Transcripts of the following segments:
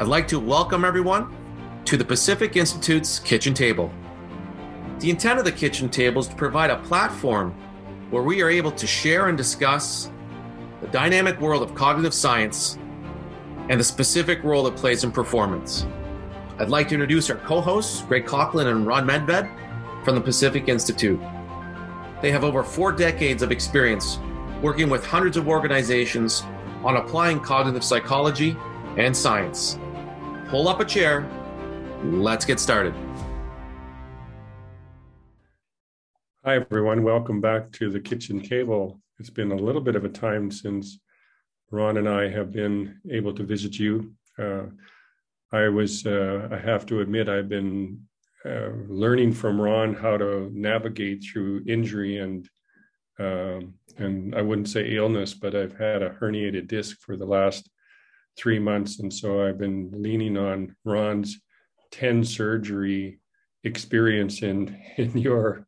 I'd like to welcome everyone to the Pacific Institute's Kitchen Table. The intent of the Kitchen Table is to provide a platform where we are able to share and discuss the dynamic world of cognitive science and the specific role it plays in performance. I'd like to introduce our co hosts, Greg Coughlin and Ron Medved from the Pacific Institute. They have over four decades of experience working with hundreds of organizations on applying cognitive psychology and science pull up a chair. Let's get started. Hi, everyone. Welcome back to the kitchen table. It's been a little bit of a time since Ron and I have been able to visit you. Uh, I was, uh, I have to admit, I've been uh, learning from Ron how to navigate through injury and um, and I wouldn't say illness, but I've had a herniated disc for the last three months. And so I've been leaning on Ron's 10 surgery experience in, in your,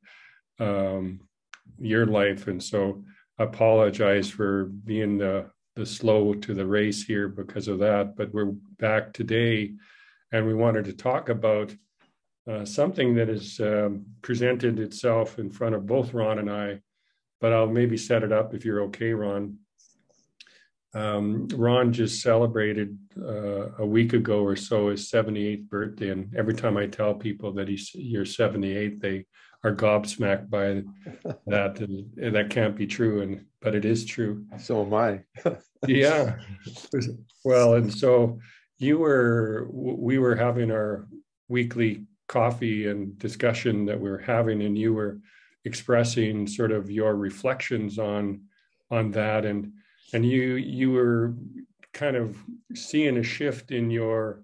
um, your life. And so I apologize for being the, the slow to the race here because of that. But we're back today and we wanted to talk about uh, something that has um, presented itself in front of both Ron and I. But I'll maybe set it up if you're okay, Ron. Um, Ron just celebrated uh, a week ago or so his 78th birthday, and every time I tell people that he's you're 78, they are gobsmacked by that. And that can't be true, and but it is true. So am I. yeah. Well, and so you were we were having our weekly coffee and discussion that we were having, and you were expressing sort of your reflections on on that and and you you were kind of seeing a shift in your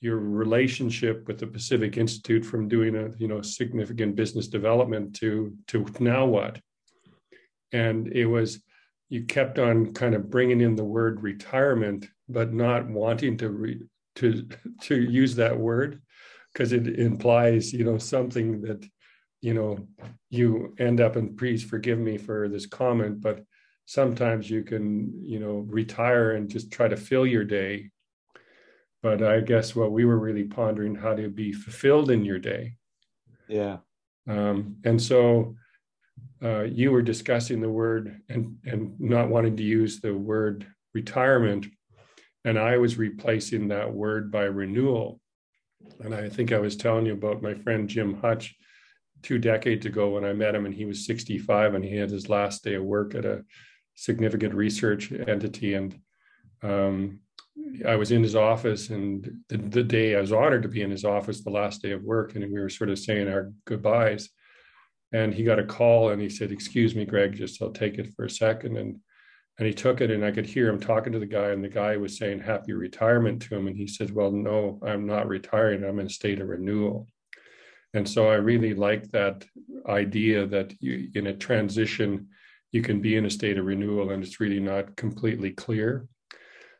your relationship with the Pacific Institute from doing a you know significant business development to to now what? And it was you kept on kind of bringing in the word retirement but not wanting to re, to to use that word because it implies you know something that you know you end up and please forgive me for this comment but sometimes you can you know retire and just try to fill your day. But i guess what we were really pondering how to be fulfilled in your day. Yeah. Um, and so uh, you were discussing the word and and not wanting to use the word retirement. And i was replacing that word by renewal. And i think i was telling you about my friend jim hutch two decades ago when i met him and he was 65 and he had his last day of work at a significant research entity. And um, I was in his office, and the, the, day I was honored to be in his office, the last day of work, and we were sort of saying our goodbyes. And he got a call, and he said, "Excuse me, Greg, just I'll take it for a second. And and he took it, and I could hear him talking to the guy, and the guy was saying "Happy retirement" to him, and he said, "Well, no, I'm not retiring. I'm in a state of renewal." And so I really like that idea that you, in a transition, you can be in a state of renewal and it's really not completely clear.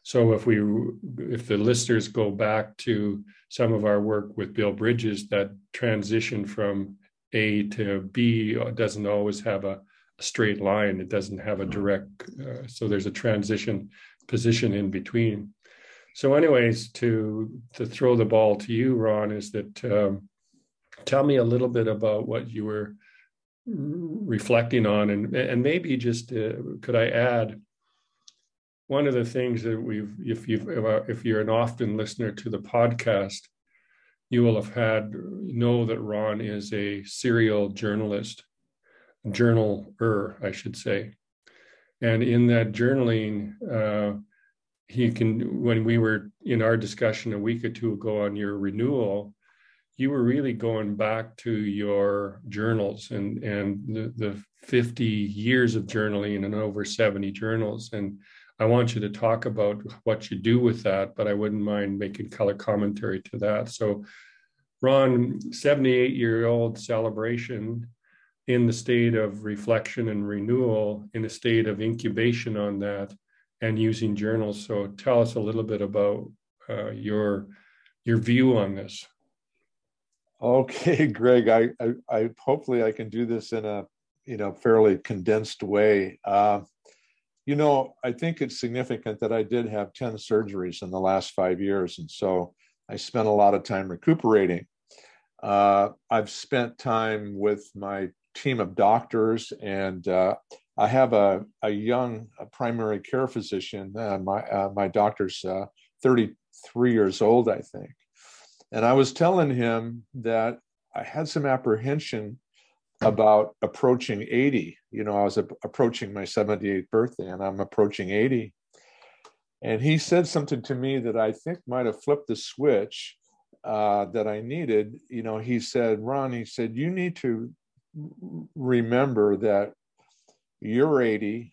So if we if the listeners go back to some of our work with Bill Bridges, that transition from A to B doesn't always have a, a straight line. It doesn't have a direct. Uh, so there's a transition position in between. So, anyways, to to throw the ball to you, Ron, is that um, tell me a little bit about what you were reflecting on and and maybe just uh, could i add one of the things that we've if you if you're an often listener to the podcast you will have had know that ron is a serial journalist journaler i should say. And in that journaling uh, he can when we were in our discussion a week or two ago on your renewal you were really going back to your journals and and the, the 50 years of journaling and over 70 journals. And i want you to talk about what you do with that but i wouldn't mind making color commentary to that. So ron 78 year old celebration in the state of reflection and renewal in a state of incubation on that and using journals. So tell us a little bit about uh, your your view on this Okay, Greg. I, I, I, hopefully I can do this in a you know fairly condensed way. Uh, you know, I think it's significant that I did have 10 surgeries in the last five years. And so I spent a lot of time recuperating. Uh, I've spent time with my team of doctors, and uh, I have a, a young primary care physician. Uh, my, uh, my doctor's uh, 33 years old, I think. And I was telling him that I had some apprehension about approaching 80. You know, I was approaching my 78th birthday and I'm approaching 80. And he said something to me that I think might have flipped the switch uh, that I needed. You know, he said, Ron, he said, you need to remember that your 80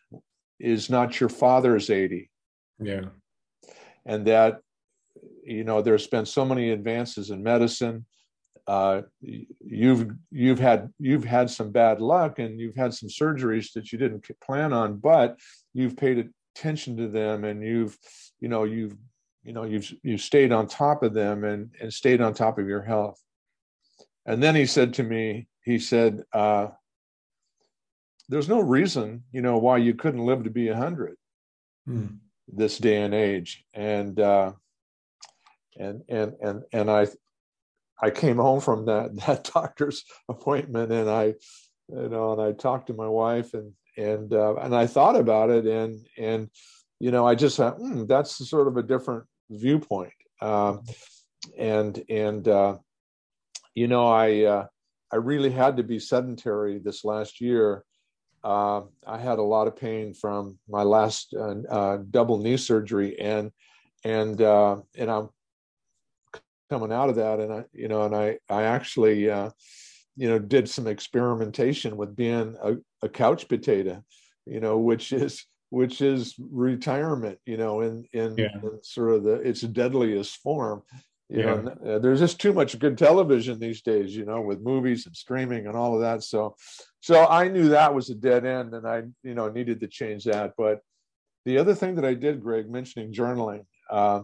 is not your father's 80. Yeah. And that, you know, there's been so many advances in medicine uh, you've you've had you've had some bad luck and you've had some surgeries that you didn't plan on, but you've paid attention to them and you've you know you've you know you've you've stayed on top of them and and stayed on top of your health. And then he said to me, he said, uh, "There's no reason, you know, why you couldn't live to be a hundred hmm. this day and age." And uh, and and and and I I came home from that that doctor's appointment and I, you know, and I talked to my wife and and uh, and I thought about it and and you know I just thought mm, that's sort of a different viewpoint um, and and uh, you know I uh, I really had to be sedentary this last year. Uh, I had a lot of pain from my last uh, uh, double knee surgery and and and I'm coming out of that and i you know and i i actually uh, you know did some experimentation with being a, a couch potato you know which is which is retirement you know in in, yeah. in sort of the its deadliest form you yeah. know uh, there's just too much good television these days you know with movies and streaming and all of that so so i knew that was a dead end and i you know needed to change that but the other thing that i did greg mentioning journaling uh,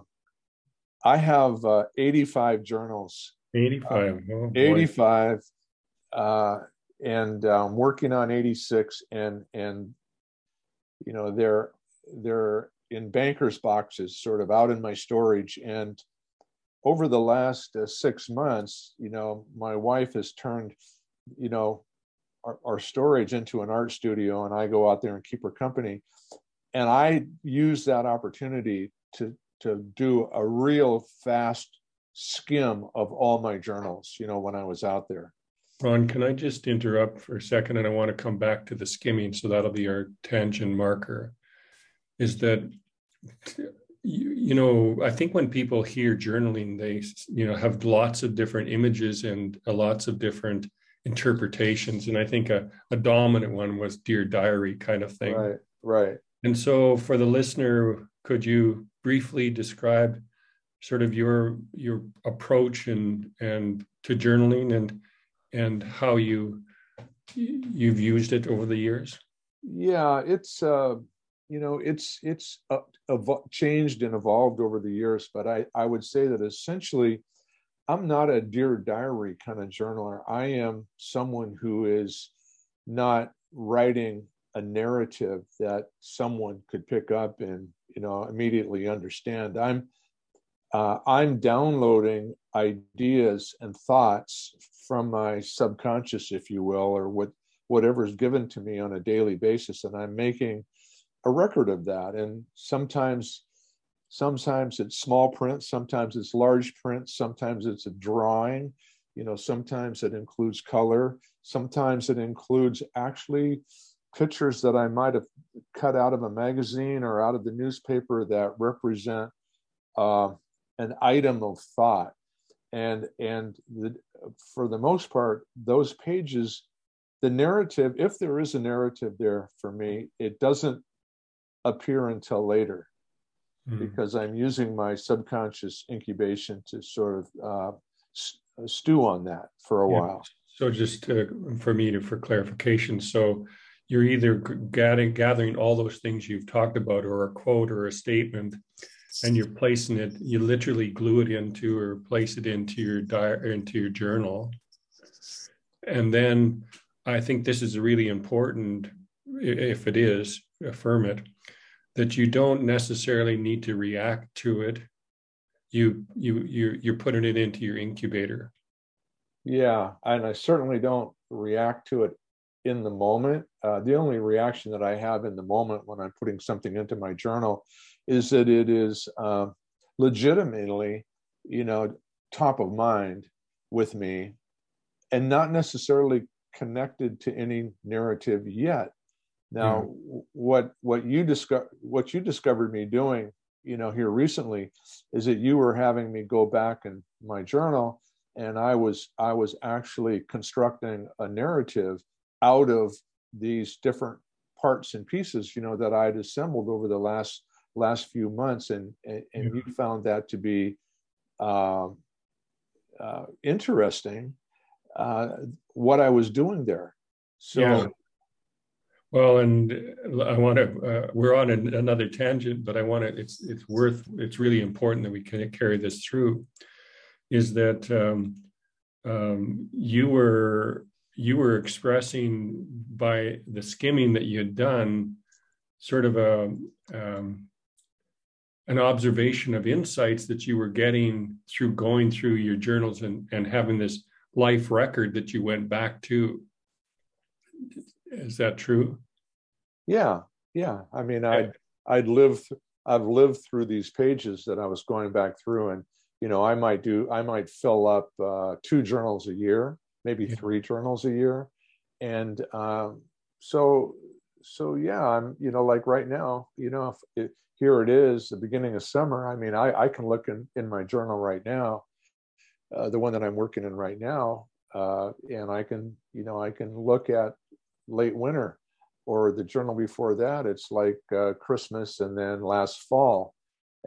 I have uh, 85 journals. 85. Oh, 85. Uh, and I'm um, working on 86 and, and, you know, they're, they're in banker's boxes sort of out in my storage. And over the last uh, six months, you know, my wife has turned, you know, our, our storage into an art studio and I go out there and keep her company. And I use that opportunity to to do a real fast skim of all my journals, you know, when I was out there. Ron, can I just interrupt for a second? And I want to come back to the skimming. So that'll be our tangent marker. Is that, you, you know, I think when people hear journaling, they, you know, have lots of different images and lots of different interpretations. And I think a, a dominant one was Dear Diary kind of thing. Right, right. And so for the listener, could you briefly describe sort of your your approach and and to journaling and and how you you've used it over the years? Yeah it's uh you know it's it's uh, changed and evolved over the years but i i would say that essentially i'm not a dear diary kind of journaler. I am someone who is not writing a narrative that someone could pick up and you know immediately understand. I'm uh, i'm downloading ideas and thoughts from my subconscious if you will or what whatever is given to me on a daily basis and i'm making a record of that. And sometimes sometimes it's small print sometimes it's large print sometimes it's a drawing you know sometimes it includes color sometimes it includes actually pictures that I might have cut out of a magazine or out of the newspaper that represent uh, an item of thought. And and the, for the most part, those pages, the narrative, if there is a narrative there for me, it doesn't appear until later mm. because I'm using my subconscious incubation to sort of uh, stew on that for a yeah. while. So just uh, for me to for clarification, so you're either gathering, all those things you've talked about or a quote or a statement and you're placing it you literally glue it into or place it into your diary into your journal and then i think this is really important if it is affirm it that you don't necessarily need to react to it. You you you you're putting it into your incubator. Yeah, and I certainly don't react to it in the moment. Uh, the only reaction that I have in the moment when I'm putting something into my journal is that it is uh, legitimately, you know, top of mind with me and not necessarily connected to any narrative yet. Now, mm. what what you discover what you discovered me doing, you know, here recently, is that you were having me go back in my journal, and I was I was actually constructing a narrative out of these different parts and pieces, you know, that I'd assembled over the last last few months, and and, and you found that to be uh, uh, interesting. Uh, what I was doing there. So. Yeah. Well, and I want to. Uh, we're on an, another tangent, but I want to. It's it's worth. It's really important that we can carry this through. Is that um, um, you were you were expressing by the skimming that you had done, sort of a um, an observation of insights that you were getting through going through your journals and and having this life record that you went back to. Is that true? Yeah, yeah. I mean, I'd I'd lived I've lived through these pages that I was going back through, and you know, I might do I might fill up uh, two journals a year, maybe yeah. three journals a year, and um, so so yeah, I'm you know like right now, you know, it, here it is, the beginning of summer. I mean, I I can look in in my journal right now uh, the one that I'm working in right now, uh, and I can, you know, I can look at late winter or the journal before that. It's like uh, Christmas and then last fall,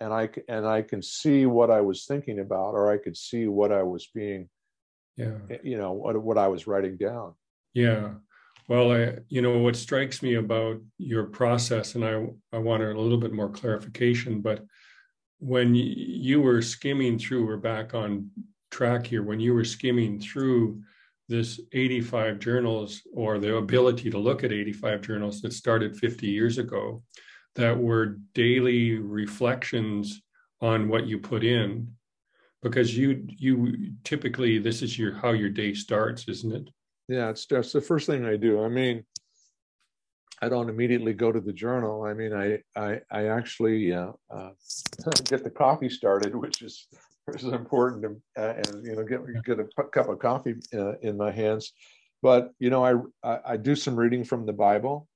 and I and I can see what I was thinking about, or I could see what I was being, yeah, eh, you know, what what I was writing down. Yeah. Well, I, you know, what strikes me about your process, and I, I wanted a little bit more clarification, but when you were skimming through, we're back on track here when you were skimming through this 85 journals or the ability to look at 85 journals that started 50 years ago that were daily reflections on what you put in because you you typically this is your how your day starts isn't it? Yeah it's just the first thing i do. I mean i don't immediately go to the journal. I mean i i, I actually uh, uh, get the coffee started which is which is important to, uh, and you know get get a cup of coffee uh, in my hands. But you know I, I, I do some reading from the bible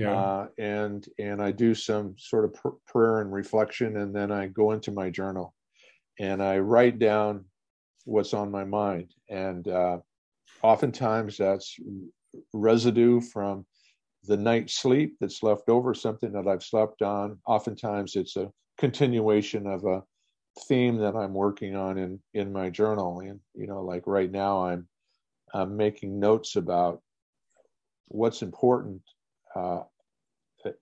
yeah. uh, and and i do some sort of pr- prayer and reflection and then i go into my journal and i write down what's on my mind and uh, oftentimes that's residue from the night's sleep that's left over something that i've slept on oftentimes it's a continuation of a theme that I'm working on in in my journal. And you know, like right now, I'm I'm making notes about what's important. Uh,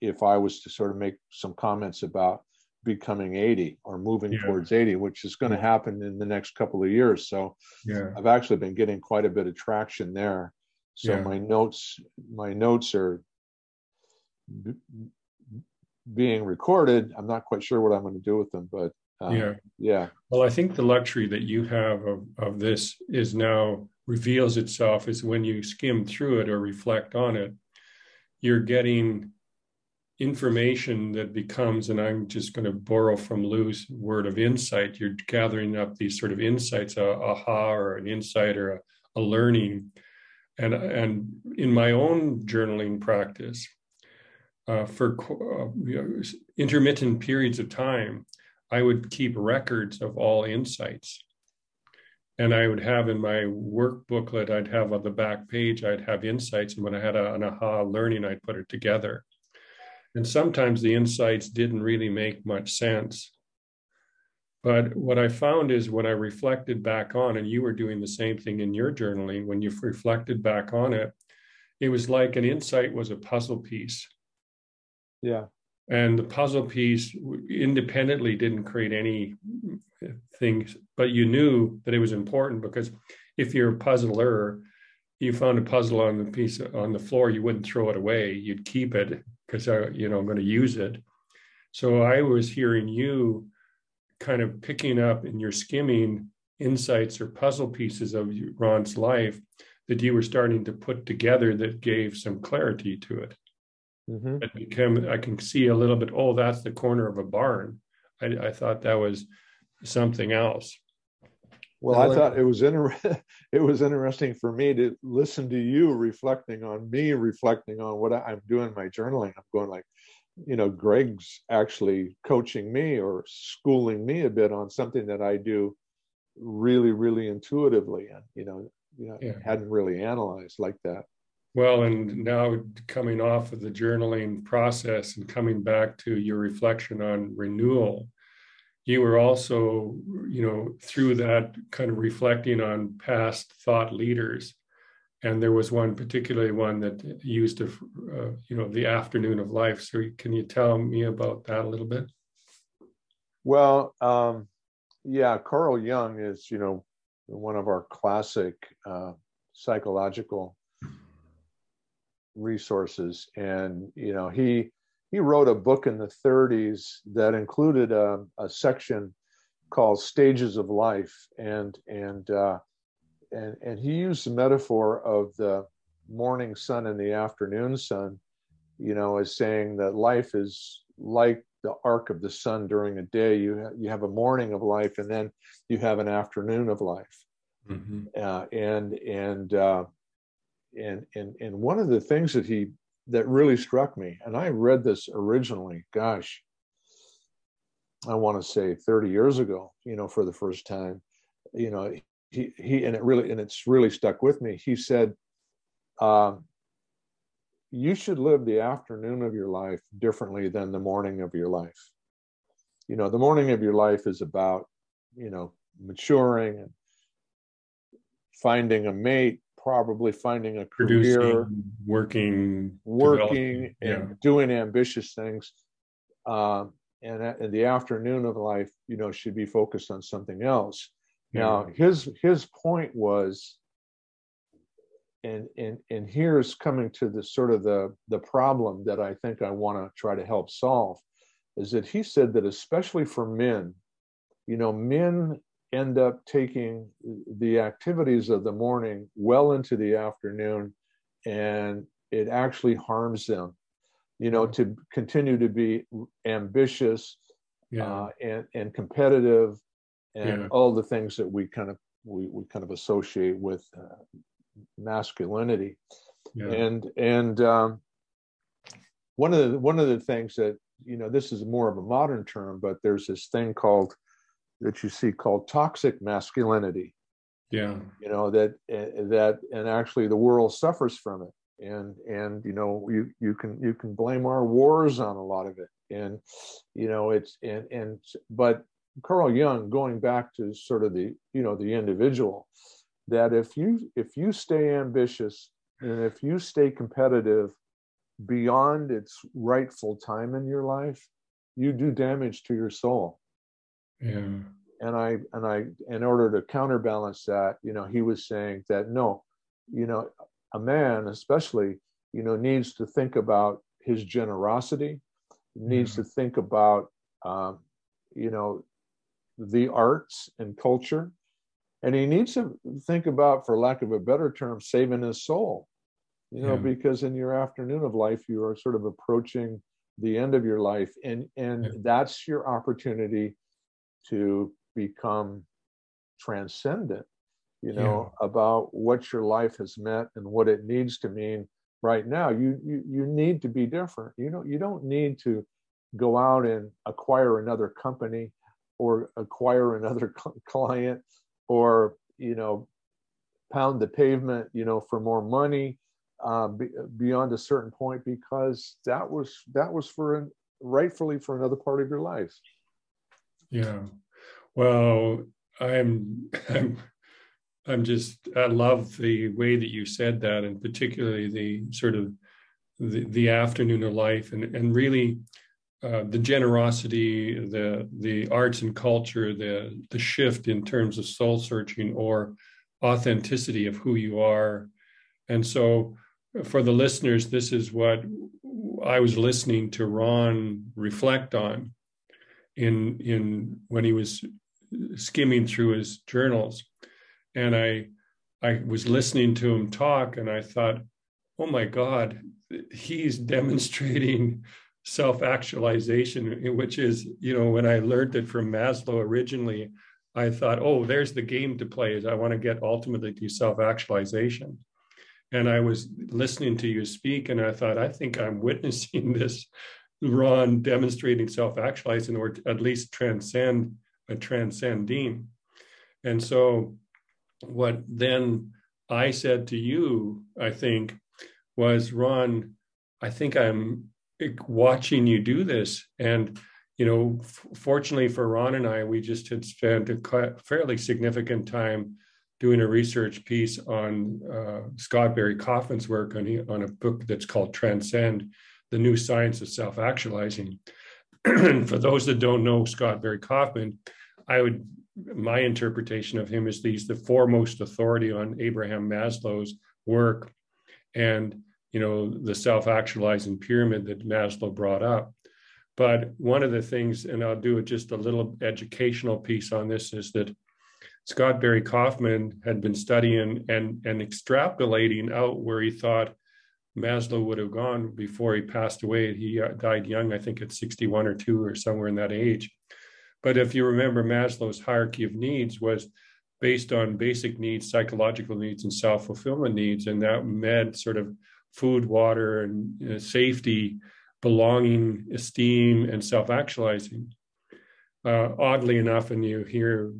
if I was to sort of make some comments about becoming 80 or moving yeah. towards 80, which is going to happen in the next couple of years. So yeah. I've actually been getting quite a bit of traction there. So yeah. my notes, my notes are b- being recorded. I'm not quite sure what I'm going to do with them, but um, yeah. Yeah. Well, I think the luxury that you have of, of this is now reveals itself is when you skim through it or reflect on it, you're getting information that becomes, and I'm just going to borrow from Lou's word of insight, you're gathering up these sort of insights, a aha or an insight or a, a learning. And, and in my own journaling practice, uh, for uh, you know, intermittent periods of time, I would keep records of all insights. And I would have in my work booklet, I'd have on the back page, I'd have insights. And when I had a, an aha learning, I'd put it together. And sometimes the insights didn't really make much sense. But what I found is when I reflected back on, and you were doing the same thing in your journaling, when you reflected back on it, it was like an insight was a puzzle piece. Yeah and the puzzle piece independently didn't create any things but you knew that it was important because if you're a puzzler you found a puzzle on the piece on the floor you wouldn't throw it away you'd keep it because uh, you know i'm going to use it So I was hearing you kind of picking up in your skimming insights or puzzle pieces of Ron's life that you were starting to put together that gave some clarity to it. Mm-hmm. It became I can see a little bit. Oh, that's the corner of a barn. I, I thought that was something else. Well, I thought it was inter- it was interesting for me to listen to you reflecting on me, reflecting on what I'm doing my journaling. I'm going like, you know, Greg's actually coaching me or schooling me a bit on something that I do really, really intuitively, and you know, you know, yeah. hadn't really analyzed like that. Well, and now coming off of the journaling process and coming back to your reflection on renewal, you were also, you know, through that kind of reflecting on past thought leaders. And there was one particularly one that used, a, uh, you know, the afternoon of life. So can you tell me about that a little bit? Well, um, yeah, Carl Jung is, you know, one of our classic uh, psychological resources, and you know, he he wrote a book in the 30s that included a, a section called stages of life. And and uh, and and he used the metaphor of the morning sun and the afternoon sun you know as saying that life is like the arc of the sun during a day. You ha- you have a morning of life and then you have an afternoon of life. Mm-hmm. uh, and and uh, and and and one of the things that he that really struck me. And I read this originally, gosh, I want to say 30 years ago, you know, for the first time. You know, he he and it really and it's really stuck with me. He said, um, you should live the afternoon of your life differently than the morning of your life. You know, the morning of your life is about, you know, maturing and finding a mate, probably finding a career, working, working, and yeah. doing ambitious things. Um, and in the afternoon of life, you know, should be focused on something else. Yeah. Now, his his point was, and and and here's coming to the sort of the the problem that I think I want to try to help solve, is that he said that especially for men, you know, men end up taking the activities of the morning well into the afternoon and it actually harms them you know to continue to be ambitious yeah. uh, and and competitive and yeah. all the things that we kind of we, we kind of associate with uh, masculinity yeah. and and um, one of the one of the things that you know this is more of a modern term but there's this thing called that you see called toxic masculinity. Yeah, you know that eh, that and actually the world suffers from it, and and you know you you can you can blame our wars on a lot of it, and you know it's and and but Carl Jung going back to sort of the you know the individual that if you if you stay ambitious and if you stay competitive beyond its rightful time in your life you do damage to your soul yeah. And I and I in order to counterbalance that, you know, he was saying that no, you know, a man especially, you know, needs to think about his generosity, needs to think about um, you know, the arts and culture. And he needs to think about, for lack of a better term, saving his soul. You know, yeah. because in your afternoon of life, you are sort of approaching the end of your life, and and yeah. that's your opportunity to become transcendent you know yeah. about what your life has meant and what it needs to mean right now. You, you you need to be different. You know you don't need to go out and acquire another company or acquire another client or you know pound the pavement you know for more money uh, be, beyond a certain point because that was that was for rightfully for another part of your life yeah. Well, I'm I'm I'm just I love the way that you said that, and particularly the sort of the, the afternoon of life, and and really uh, the generosity, the the arts and culture, the the shift in terms of soul searching or authenticity of who you are, and so for the listeners, this is what I was listening to Ron reflect on in in when he was skimming through his journals, and I I was listening to him talk, and I thought, oh my God, he's demonstrating self-actualization, which is you know when I learned it from Maslow originally, I thought, oh, there's the game to play. Is I want to get ultimately to self-actualization and I was listening to you speak, and I thought, I think I'm witnessing this Ron demonstrating self-actualizing, or at least transcend a transcending. And so, what then I said to you, I think, was Ron, I think I'm watching you do this, and you know, fortunately for Ron and I, we just had spent a fairly significant time doing a research piece on uh, Scott Barry Kaufman's work on, on a book that's called Transcend, The New Science of Self-Actualizing. For those that don't know Scott Barry Kaufman, I would, my interpretation of him is he's the foremost authority on Abraham Maslow's work and, you know, the self-actualizing pyramid that Maslow brought up. But one of the things, and I'll do just a little educational piece on this, is that Scott Barry Kaufman had been studying and, and extrapolating out where he thought Maslow would have gone before he passed away. He uh, died young, I think at 61 or 2 or somewhere in that age. But if you remember, Maslow's hierarchy of needs was based on basic needs, psychological needs, and self fulfillment needs. And that meant sort of food, water, and uh, safety, belonging, esteem, and self actualizing. Uh, oddly enough, and you hear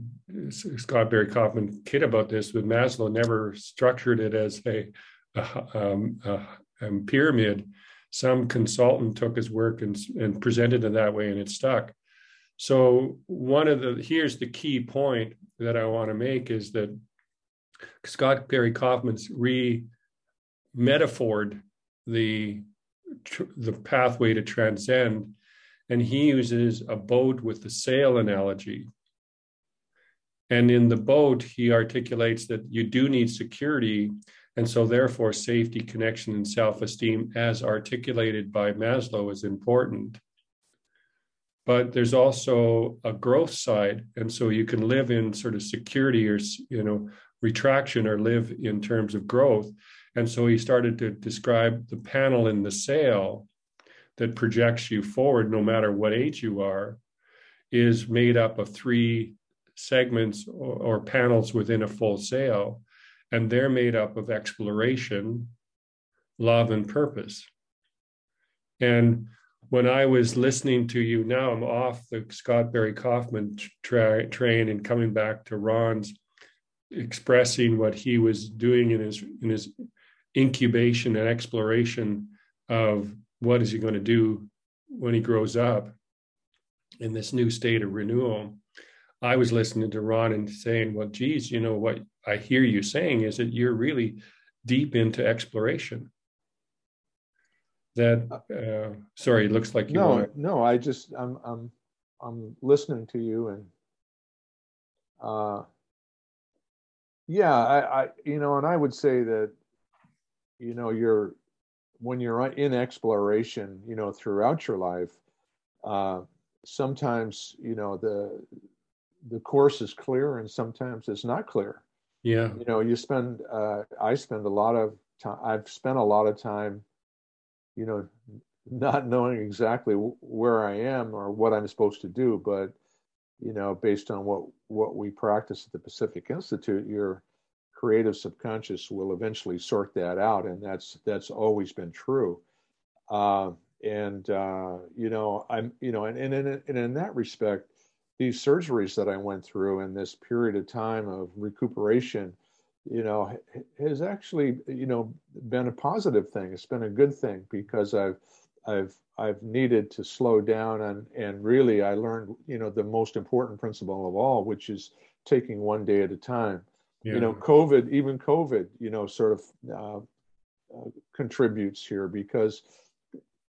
Scott Barry Kaufman kid about this, but Maslow never structured it as a, a, um, a, a, pyramid. Some consultant took his work and, and presented it that way, and it stuck. So one of the here's the key point that I want to make is that Scott Barry Kaufman's re metaphored the the pathway to transcend, and he uses a boat with the sail analogy and in the boat, he articulates that you do need security. And so, therefore, safety, connection, and self esteem, as articulated by Maslow, is important. But there's also a growth side. And so, you can live in sort of security or, you know, retraction or live in terms of growth. And so, he started to describe the panel in the sail that projects you forward, no matter what age you are, is made up of three segments or, or panels within a full sail, and they're made up of exploration, love, and purpose. And when I was listening to you now, I'm off the Scott Barry Kaufman tra- train and coming back to Ron's expressing what he was doing in his in his incubation and exploration of what is he going to do when he grows up in this new state of renewal. I was listening to Ron and saying, well, geez, you know, what I hear you saying is that you're really deep into exploration. That, uh, sorry, it looks like you no, want no, I just, I'm, I'm, I'm listening to you and, uh, yeah, I, I, you know, and I would say that, you know, you're, when you're in exploration, you know, throughout your life, uh, sometimes, you know, the, the course is clear and sometimes it's not clear. Yeah. You know, you spend, uh, I spend a lot of time, I've spent a lot of time, you know, not knowing exactly where I am or what I'm supposed to do, but, you know, based on what, what we practice at the Pacific Institute, your creative subconscious will eventually sort that out. And that's, that's always been true. Uh, and, uh, you know, I'm, you know, and, and, in, and in that respect, these surgeries that I went through in this period of time of recuperation, you know, has actually, you know, been a positive thing. It's been a good thing because I've, I've, I've needed to slow down and, and really I learned, you know, the most important principle of all, which is taking one day at a time. Yeah. You know, COVID, even COVID, you know, sort of uh, uh, contributes here because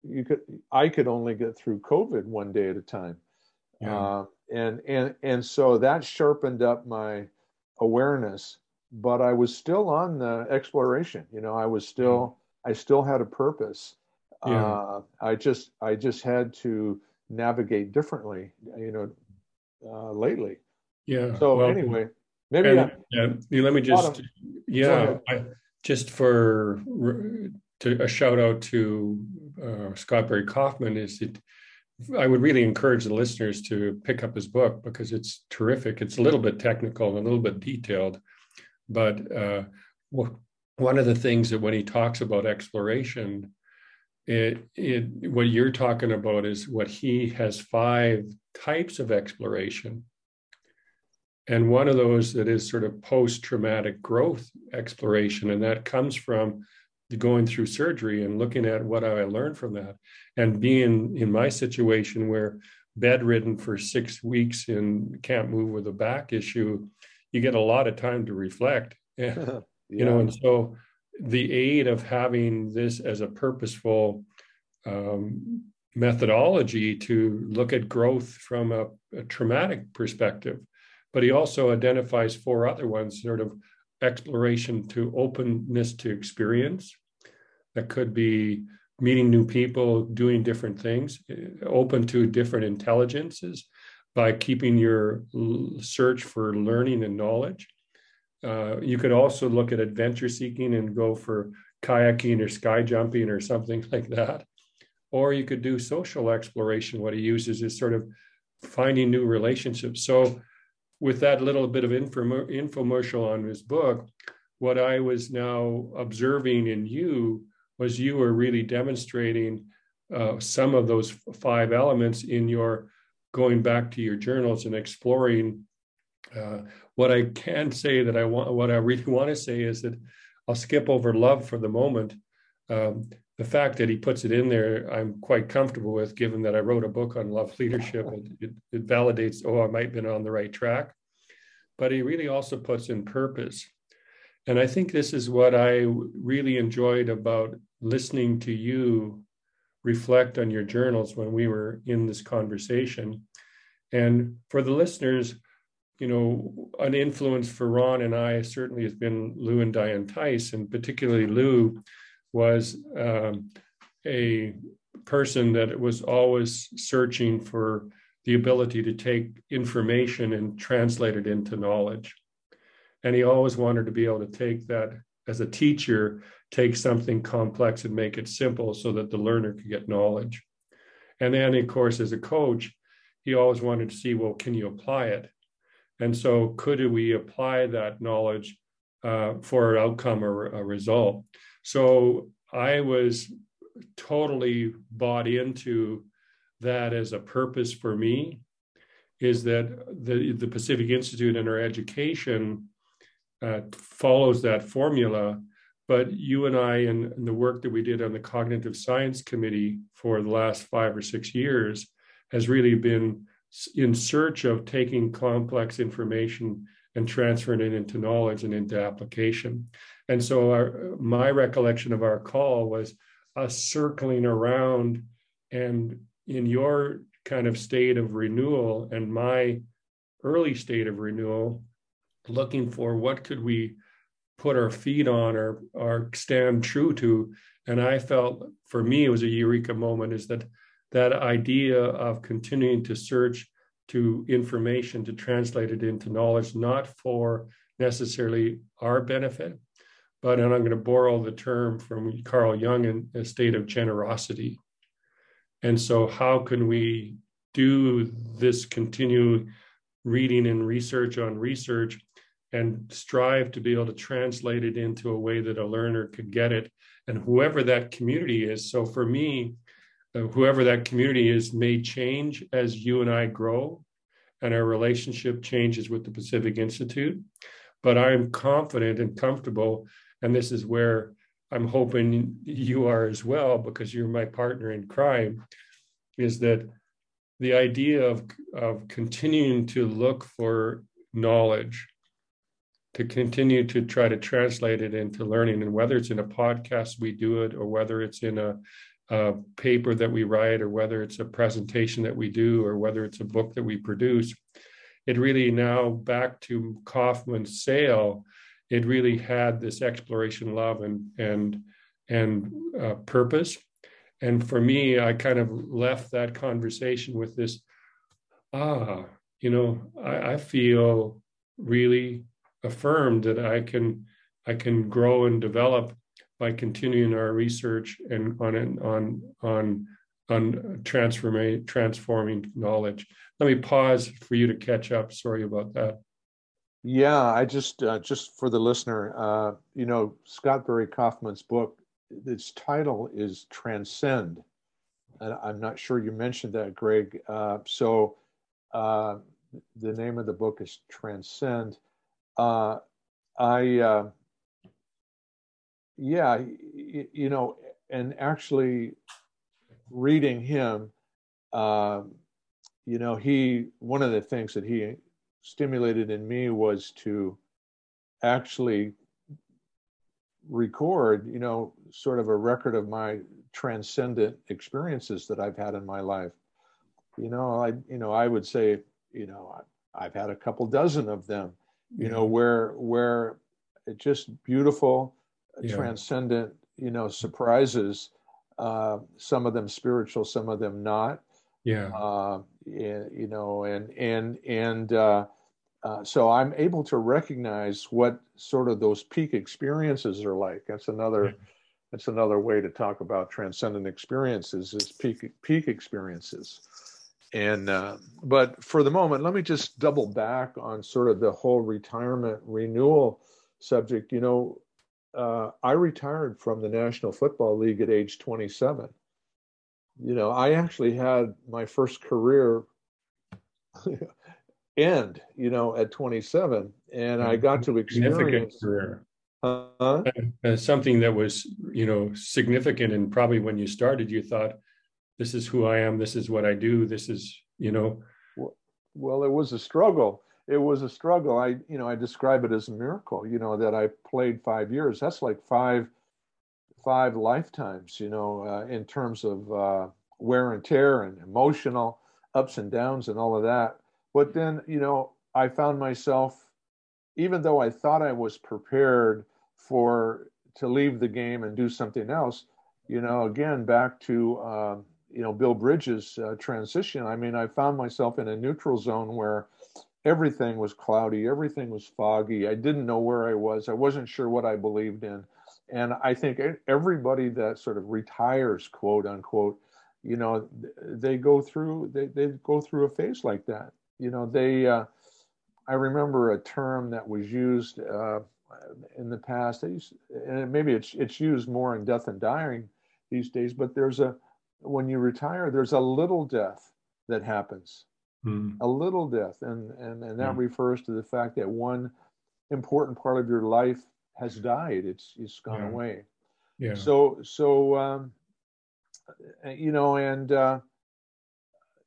you could, I could only get through COVID one day at a time. Yeah. Uh, and and and so that sharpened up my awareness but i was still on the exploration you know i was still I still had a purpose. Yeah. Uh, I just I just had to navigate differently, you know, uh, lately. Yeah. So well, anyway, maybe and, I, yeah, let me just, Autumn, yeah, I, just for to a shout out to uh, Scott Barry Kaufman is it. I would really encourage the listeners to pick up his book because it's terrific. It's a little bit technical and a little bit detailed, but uh, one of the things that when he talks about exploration, it it what you're talking about is what he has five types of exploration and one of those that is sort of post-traumatic growth exploration and that comes from going through surgery and looking at what i learned from that and being in my situation where bedridden for six weeks and can't move with a back issue you get a lot of time to reflect yeah. you know and so the aid of having this as a purposeful um, methodology to look at growth from a, a, traumatic perspective but he also identifies four other ones sort of exploration to openness to experience that could be meeting new people doing different things open to different intelligences by keeping your search for learning and knowledge uh, you could also look at adventure seeking and go for kayaking or sky jumping or something like that. Or you could do social exploration. What he uses is sort of finding new relationships. So, with that little bit of infomercial on his book, what I was now observing in you was you were really demonstrating uh, some of those five elements in your going back to your journals and exploring uh, what I can say that I want, what I really want to say is that I'll skip over love for the moment. Um, the fact that he puts it in there, I'm quite comfortable with, given that I wrote a book on love leadership. It, it, it validates, oh, I might have been on the right track. But he really also puts in purpose. And I think this is what I really enjoyed about listening to you reflect on your journals when we were in this conversation. And for the listeners, you know, an influence for Ron and I certainly has been Lou and Diane Tice, and particularly Lou was um, a person that was always searching for the ability to take information and translate it into knowledge. And he always wanted to be able to take that as a teacher, take something complex and make it simple so that the learner could get knowledge. And then, of course, as a coach, he always wanted to see, well, can you apply it? And so, could we apply that knowledge uh, for an outcome or a result? So, I was totally bought into that as a purpose for me is that the, the Pacific Institute and our education uh, follows that formula. But you and I, and, and the work that we did on the Cognitive Science Committee for the last five or six years, has really been in search of taking complex information and transferring it into knowledge and into application. And so, our, my recollection of our call was us circling around and in your kind of state of renewal and my early state of renewal, looking for what could we put our feet on or, or stand true to. And I felt for me, it was a eureka moment is that that idea of continuing to search to information to translate it into knowledge, not for necessarily our benefit, but and I'm going to borrow the term from Carl Jung in a state of generosity. And so, how can we do this continue reading and research on research and strive to be able to translate it into a way that a learner could get it and whoever that community is so for me uh, whoever that community is may change as you and I grow and our relationship changes with the Pacific Institute. But I'm confident and comfortable, and this is where I'm hoping you are as well, because you're my partner in crime, is that the idea of, of continuing to look for knowledge, to continue to try to translate it into learning, and whether it's in a podcast we do it, or whether it's in a a paper that we write or whether it's a presentation that we do or whether it's a book that we produce it really now back to kaufman's sail it really had this exploration love and and and uh, purpose. And for me, I kind of left that conversation with this ah, you know, I, I feel really affirmed that I can I can grow and develop by continuing our research and on on on on transforming transforming knowledge. Let me pause for you to catch up. Sorry about that. Yeah, I just uh, just for the listener, uh, you know, Scott Barry Kaufman's book, its title is Transcend, and I'm not sure you mentioned that, Greg. Uh, so, uh, the name of the book is Transcend. Uh, I, uh, yeah, you, you know, and actually reading him, you know, he one of the things that he stimulated in me was to actually record, you know, sort of a record of my transcendent experiences that I've had in my life. You know, I, you know, I would say, you know, I've had a couple dozen of them, you know, where, where it just beautiful, yeah. transcendent, you know, surprises, uh, some of them spiritual, some of them not. Yeah. Uh, you know, and and and uh, uh, so I'm able to recognize what sort of those peak experiences are like. That's another. That's another way to talk about transcendent experiences is peak peak experiences. And uh, but for the moment, let me just double back on sort of the whole retirement renewal subject. You know, uh, I retired from the National Football League at age 27 you know, I actually had my first career end, you know, at 27, and I got to experience career. Uh, something that was, you know, significant, and probably when you started, you thought, "This is who I am. This is what I do. This is, you know." Well, it was a struggle. It was a struggle. I, you know, I describe it as a miracle. You know, that I played five years. That's like five five lifetimes, you know, uh, in terms of uh, wear and tear and emotional ups and downs and all of that. But then, you know, I found myself, even though I thought I was prepared for to leave the game and do something else, you know, again back to uh, you know Bill Bridges' uh, transition. I mean, I found myself in a neutral zone where everything was cloudy, everything was foggy. I didn't know where I was. I wasn't sure what I believed in and I think everybody that sort of retires, quote unquote, you know, they go through they, they go through a phase like that. You know, they. Uh, I remember a term that was used uh, in the past, and maybe it's it's used more in death and dying these days. But there's a when you retire, there's a little death that happens, mm. a little death, and and and that mm. refers to the fact that one important part of your life has died. It's it's gone yeah. away. Yeah. So so um, you know, and uh,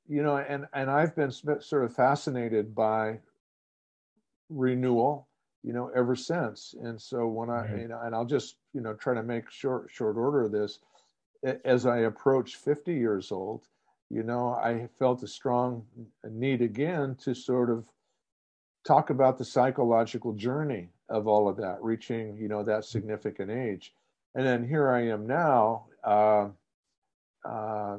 you know, and and I've been sort of fascinated by renewal, you know, ever since. And so when I, right. you know, and I'll just you know try to make short short order of this. As I approach 50 years old, you know, I felt a strong need again to sort of talk about the psychological journey of all of that, reaching you know that significant age, and then here I am now, uh, uh,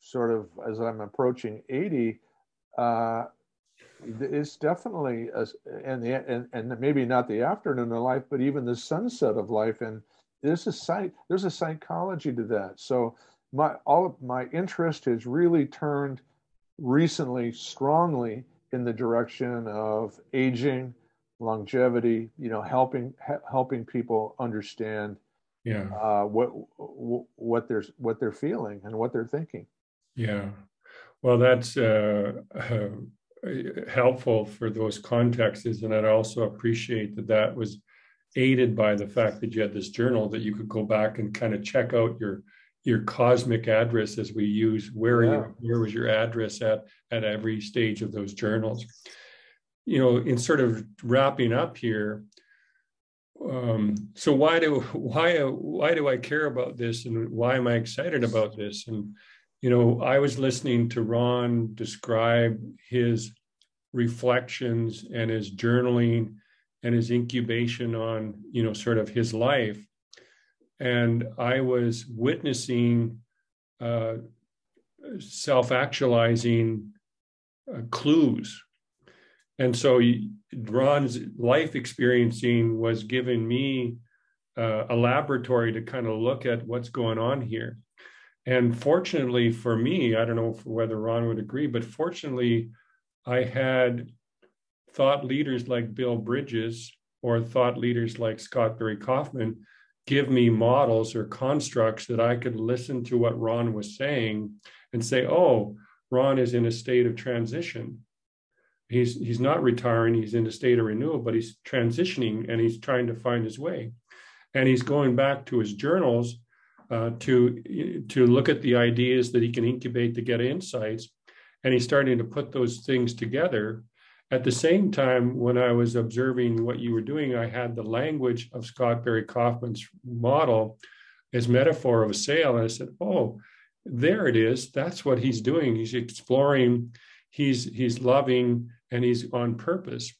sort of as I'm approaching eighty. Uh, it's definitely a, and the and, and maybe not the afternoon of life, but even the sunset of life, and there's a psych there's a psychology to that. So my all of my interest has really turned recently strongly in the direction of aging longevity, you know, helping helping people understand yeah uh, what what they're what they're feeling and what they're thinking. Yeah, well, that's uh, uh, helpful for those contexts, and I also appreciate that that was aided by the fact that you had this journal that you could go back and kind of check out your your cosmic address as we use where yeah. you, where was your address at at every stage of those journals you know, in sort of wrapping up here, um, so why do why why do I care about this, and why am I excited about this? And you know, I was listening to Ron describe his reflections and his journaling and his incubation on you know sort of his life and I was witnessing uh, self actualizing uh, clues. And so Ron's life experiencing was giving me uh, a laboratory to kind of look at what's going on here. And fortunately for me, I don't know whether Ron would agree, but fortunately, I had thought leaders like Bill Bridges or thought leaders like Scott Barry Kaufman give me models or constructs that I could listen to what Ron was saying and say, oh, Ron is in a state of transition. He's he's not retiring, he's in a state of renewal, but he's transitioning and he's trying to find his way. And he's going back to his journals uh, to, to look at the ideas that he can incubate to get insights. And he's starting to put those things together at the same time, when I was observing what you were doing, I had the language of Scott Barry Kaufman's model as metaphor of a sail. And I said, oh, there it is. That's what he's doing. He's exploring, he's he's loving, and he's on purpose.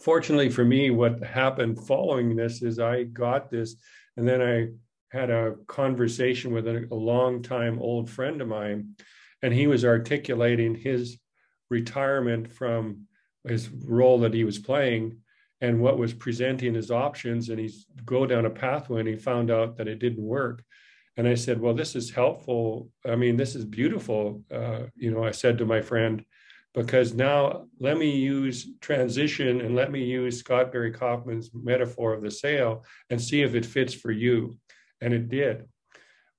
Fortunately for me, what happened following this is I got this, and then I had a conversation with a, a long-time old friend of mine, and he was articulating his retirement from his role that he was playing and what was presenting his options. And he's go down a pathway and he found out that it didn't work. And i said well this is helpful. I mean this is beautiful uh, you know i said to my friend because now let me use transition and let me use scott barry kaufman's metaphor of the sail and see if it fits for you. And it did.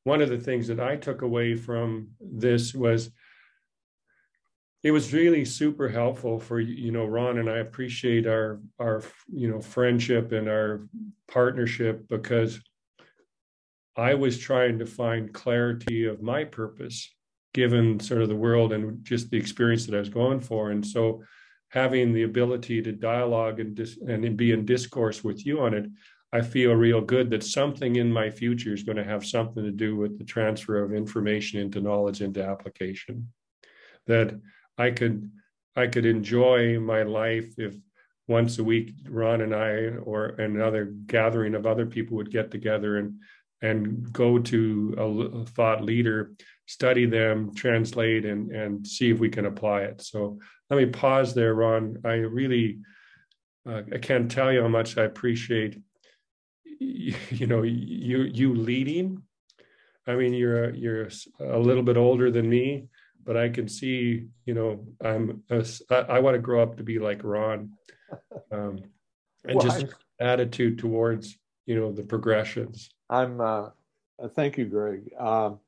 One of the things that i took away from this was it was really super helpful for you know ron and i appreciate our our you know friendship and our partnership because i was trying to find clarity of my purpose given sort of the world and just the experience that i was going for. And so having the ability to dialogue and dis- and be in discourse with you on it i feel real good that something in my future is going to have something to do with the transfer of information into knowledge into application. That I could I could enjoy my life if once a week Ron and I or another gathering of other people would get together and and go to a, thought leader, study them, translate, and and see if we can apply it. So let me pause there, Ron. I really uh, I can't tell you how much I appreciate you, you know you you leading. I mean, you're you're a little bit older than me, but I can see, you know, I'm a, I, I want to grow up to be like Ron, um, and well, just I'm, attitude towards you know the progressions. I'm. Uh, uh, thank you, Greg. Um,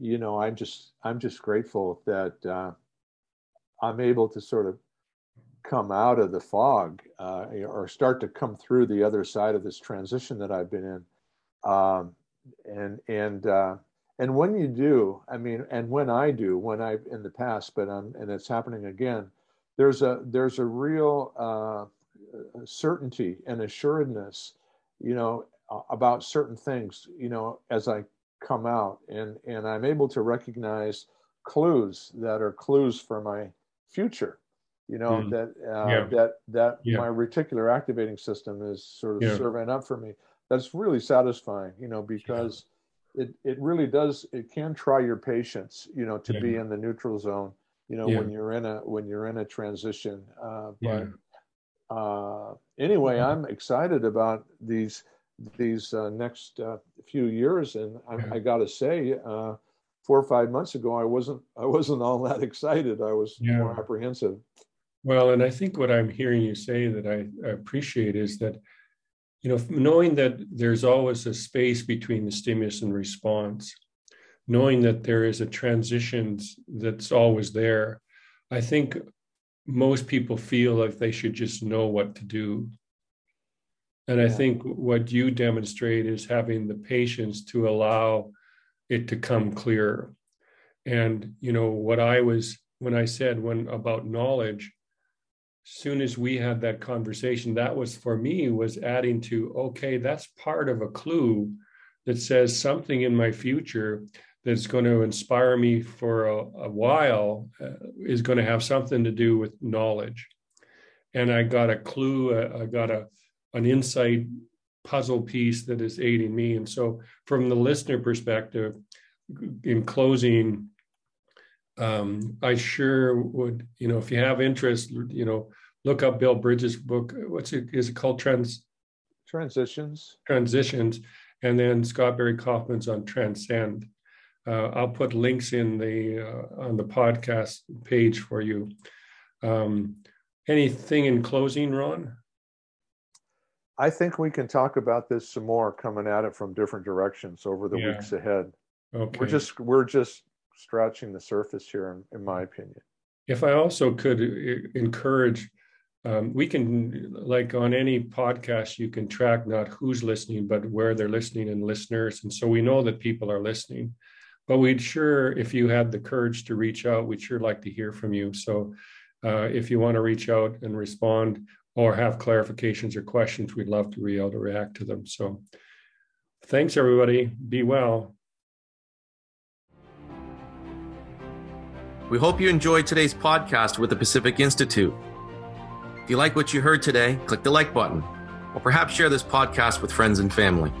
you know, I'm just I'm just grateful that uh, I'm able to sort of come out of the fog uh, or start to come through the other side of this transition that I've been in, um, and and uh, and when you do i mean and when i do when i in the past but I'm, and it's happening again there's a there's a real uh, certainty and assuredness you know about certain things you know as i come out and and i'm able to recognize clues that are clues for my future you know mm. that uh, yeah. that that yeah. my reticular activating system is sort of yeah. serving up for me that's really satisfying you know because it, it really does it can try your patience you know to yeah. be in the neutral zone you know yeah. when you're in a when you're in a transition uh, but yeah. uh, anyway i'm excited about these these uh, next uh, few years and i, I gotta say uh, four or five months ago i wasn't i wasn't all that excited i was more apprehensive well and i think what i'm hearing you say that I, I appreciate is that you know, knowing that there's always a space between the stimulus and response, knowing that there is a transition that's always there, I think most people feel like they should just know what to do. And I think what you demonstrate is having the patience to allow it to come clear. And, you know, what I was, when I said when about knowledge, soon as we had that conversation that was for me was adding to okay that's part of a clue that says something in my future that's going to inspire me for a, a while uh, is going to have something to do with knowledge and i got a clue uh, i got a an insight puzzle piece that is aiding me. And so, from the listener perspective, in closing, um, I sure would, you know, if you have interest, you know, look up Bill Bridges' book. What's it? Is it called Trans? Transitions. Transitions, and then Scott Barry Kaufman's on Transcend. Uh, I'll put links in the uh, on the podcast page for you. Um, anything in closing, Ron? I think we can talk about this some more coming at it from different directions over the yeah. weeks ahead. Okay. We're just we're just scratching the surface here, in, in my opinion. If I also could uh, encourage, um, we can like on any podcast, you can track not who's listening, but where they're listening and listeners, and so we know that people are listening. But we'd sure, if you had the courage to reach out, we'd sure like to hear from you. So uh, if you want to reach out and respond or have clarifications or questions, we'd love to be able to react to them. So thanks, everybody. Be well. We hope you enjoyed today's podcast with the Pacific Institute. If you like what you heard today, click the like button, or perhaps share this podcast with friends and family.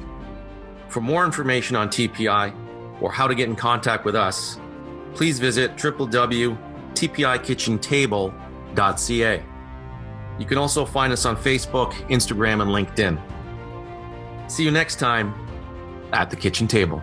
For more information on TPI or how to get in contact with us, please visit www.tpikitchentable.ca. You can also find us on Facebook, Instagram, and LinkedIn. See you next time at the kitchen table.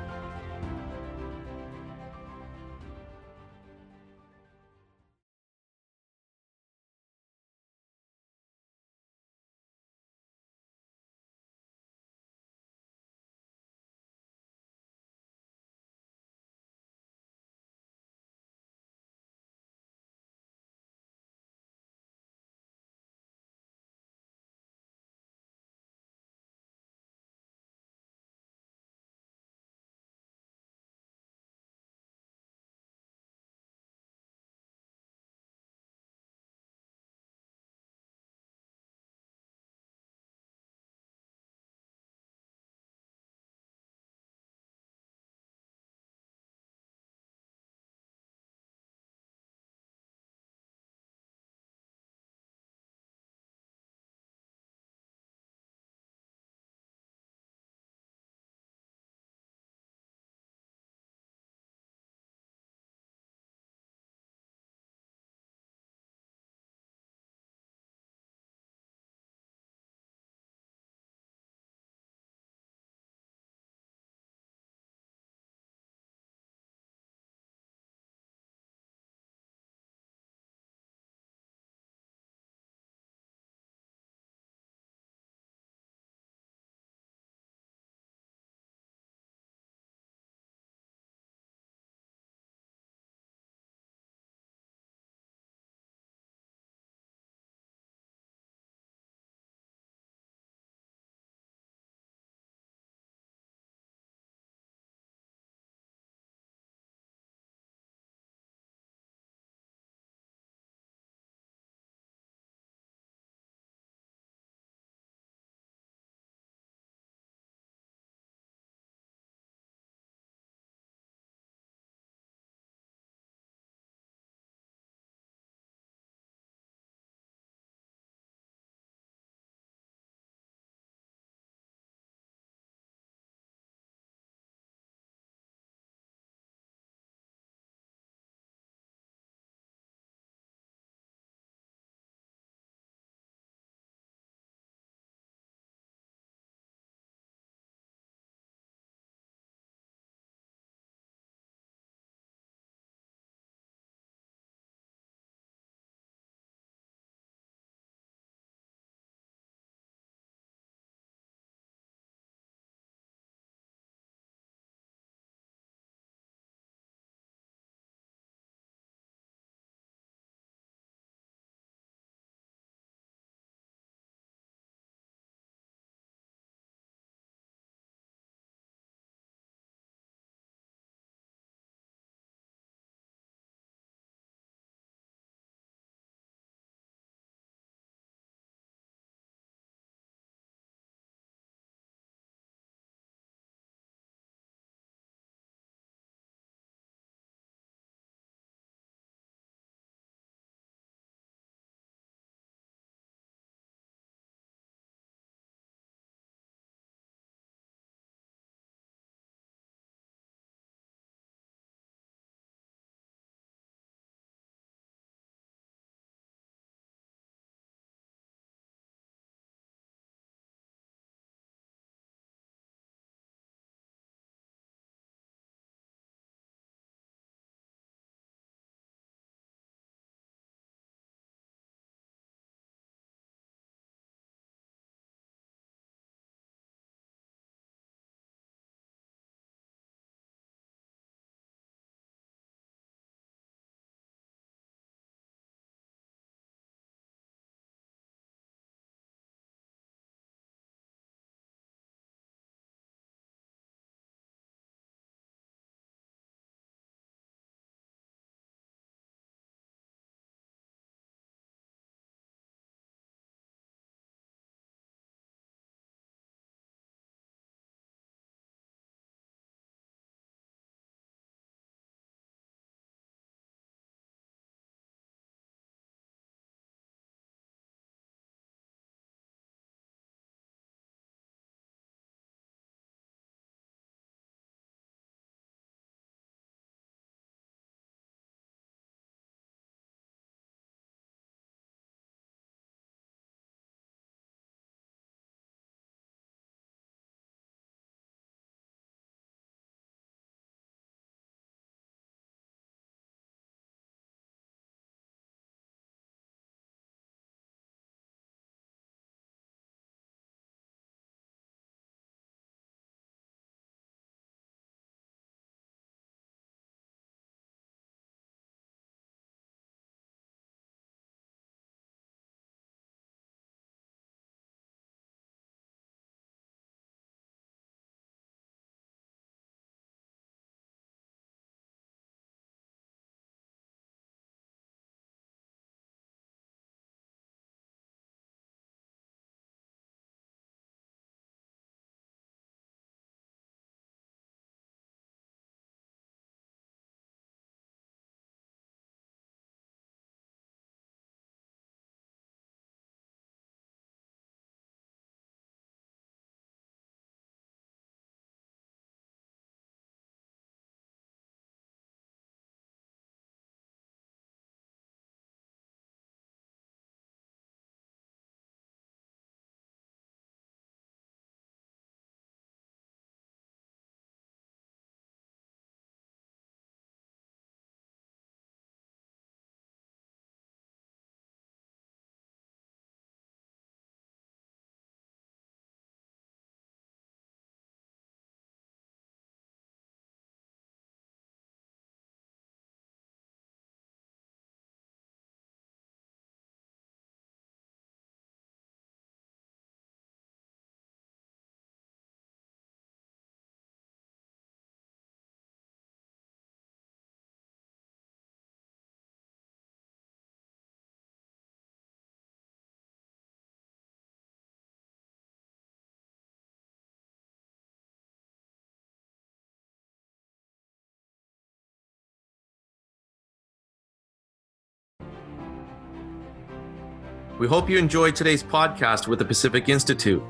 We hope you enjoyed today's podcast with the Pacific Institute.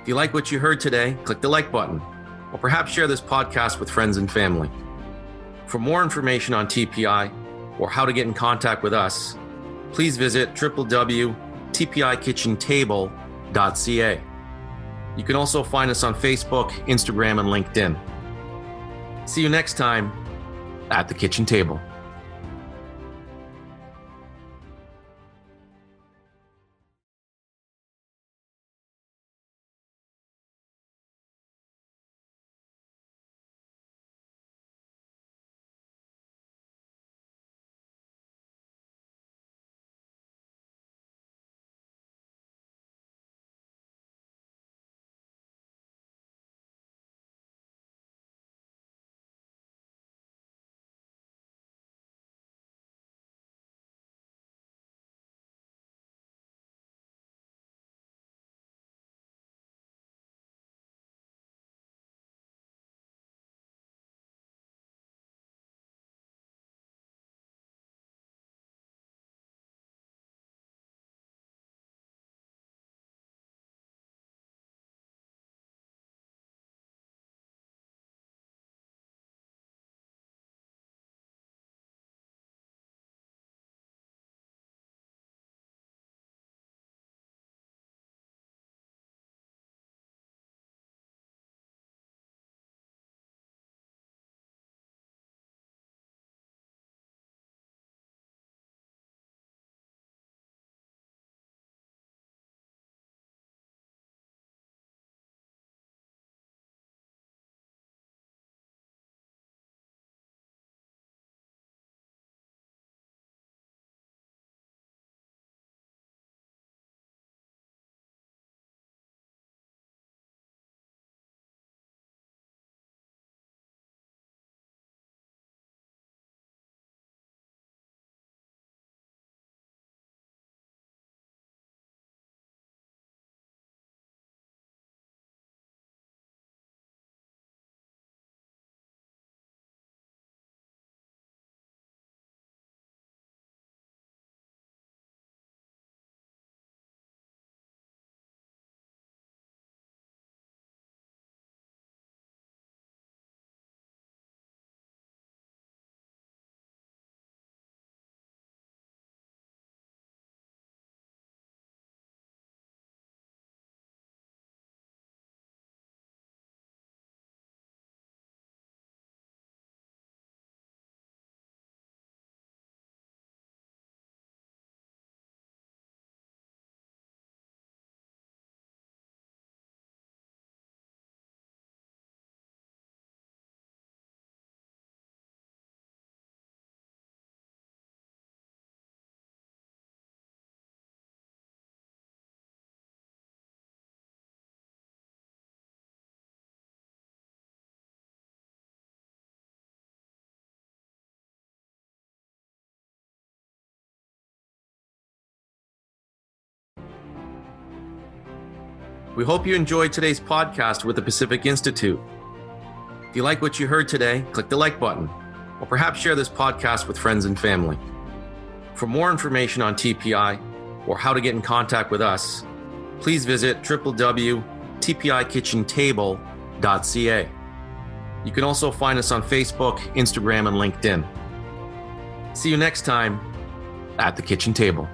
If you like what you heard today, click the like button, or perhaps share this podcast with friends and family. For more information on TPI or how to get in contact with us, please visit www.tpikitchentable.ca. You can also find us on Facebook, Instagram, and LinkedIn. See you next time at the kitchen table. We hope you enjoyed today's podcast with the Pacific Institute. If you like what you heard today, click the like button, or perhaps share this podcast with friends and family. For more information on TPI or how to get in contact with us, please visit www.tpikitchentable.ca. You can also find us on Facebook, Instagram, and LinkedIn. See you next time at the kitchen table.